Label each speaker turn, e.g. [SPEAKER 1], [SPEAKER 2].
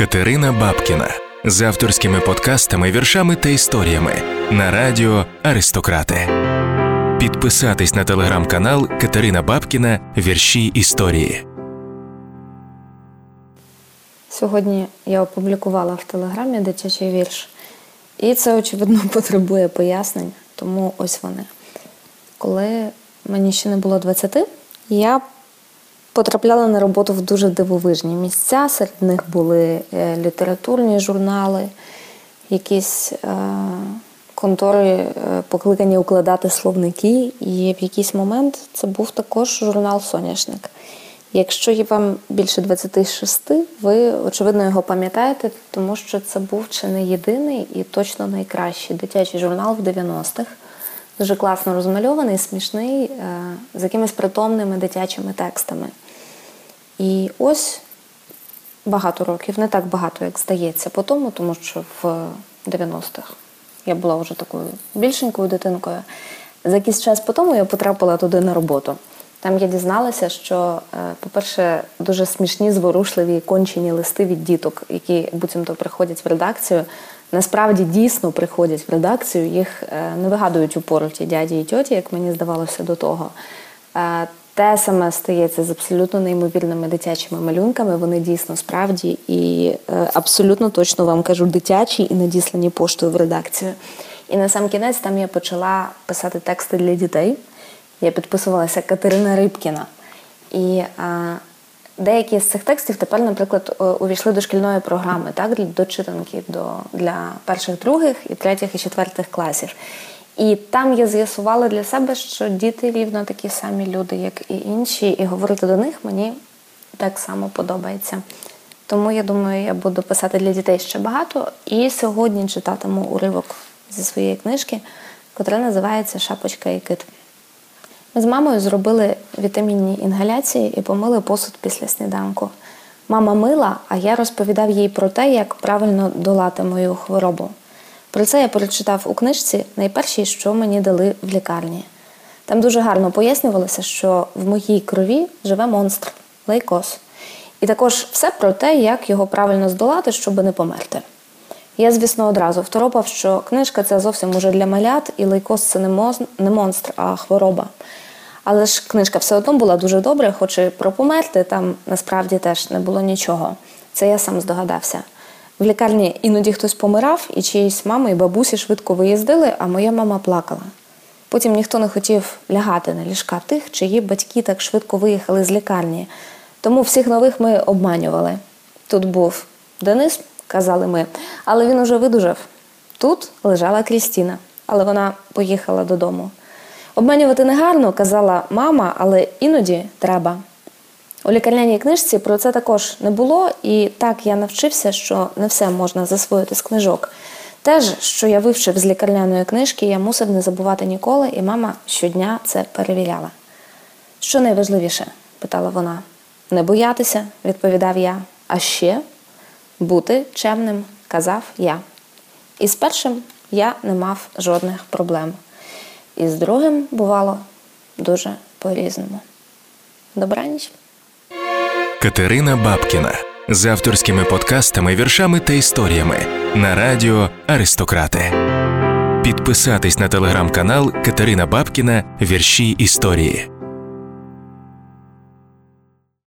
[SPEAKER 1] Катерина Бабкіна з авторськими подкастами, віршами та історіями на радіо Аристократи. Підписатись на телеграм-канал Катерина Бабкіна Вірші історії.
[SPEAKER 2] Сьогодні я опублікувала в телеграмі дитячий вірш, і це, очевидно, потребує пояснень, тому ось вони. Коли мені ще не було 20, я потрапляла на роботу в дуже дивовижні місця. Серед них були е, літературні журнали, якісь е, контори е, покликані укладати словники. І в якийсь момент це був також журнал Соняшник. Якщо є вам більше 26, ви очевидно його пам'ятаєте, тому що це був чи не єдиний і точно найкращий дитячий журнал в 90-х. Дуже класно розмальований, смішний, з якимись притомними дитячими текстами. І ось багато років, не так багато, як здається, по тому, тому що в 90-х я була вже такою більшенькою дитинкою. За якийсь час по тому я потрапила туди на роботу. Там я дізналася, що, е, по-перше, дуже смішні, зворушливі кончені листи від діток, які буцімто приходять в редакцію. Насправді дійсно приходять в редакцію, їх е, не вигадують у пороті дяді і тьоті, як мені здавалося до того. Е, те саме стається з абсолютно неймовірними дитячими малюнками. Вони дійсно справді і абсолютно точно вам кажу, дитячі і надіслані поштою в редакцію. І на сам кінець там я почала писати тексти для дітей. Я підписувалася Катерина Рибкіна. І а, деякі з цих текстів тепер, наприклад, увійшли до шкільної програми, так, до читанки до, для перших, других і третіх і четвертих класів. І там я з'ясувала для себе, що діти рівно такі самі люди, як і інші, і говорити до них мені так само подобається. Тому я думаю, я буду писати для дітей ще багато. І сьогодні читатиму уривок зі своєї книжки, котра називається Шапочка і кит. Ми з мамою зробили вітамінні інгаляції і помили посуд після сніданку. Мама мила, а я розповідав їй про те, як правильно долати мою хворобу. Про це я прочитав у книжці найпершій, що мені дали в лікарні. Там дуже гарно пояснювалося, що в моїй крові живе монстр лейкоз. І також все про те, як його правильно здолати, щоб не померти. Я, звісно, одразу второпав, що книжка це зовсім уже для малят, і лейкоз це не монстр, а хвороба. Але ж книжка все одно була дуже добра, хоч і про померти там насправді теж не було нічого. Це я сам здогадався. В лікарні іноді хтось помирав, і чиїсь мами і бабусі швидко виїздили, а моя мама плакала. Потім ніхто не хотів лягати на ліжка тих, чиї батьки так швидко виїхали з лікарні. Тому всіх нових ми обманювали. Тут був Денис, казали ми, але він уже видужав. Тут лежала Крістіна, але вона поїхала додому. Обманювати негарно, казала мама, але іноді треба. У лікарняній книжці про це також не було, і так я навчився, що не все можна засвоїти з книжок. Теж, що я вивчив з лікарняної книжки, я мусив не забувати ніколи, і мама щодня це перевіряла. Що найважливіше? питала вона. Не боятися, відповідав я. А ще бути чемним, казав я. І з першим я не мав жодних проблем. І з другим бувало дуже по-різному. Добраніч!
[SPEAKER 1] Катерина Бабкіна з авторськими подкастами, віршами та історіями на радіо Аристократи. Підписатись на телеграм-канал Катерина Бабкіна Вірші історії.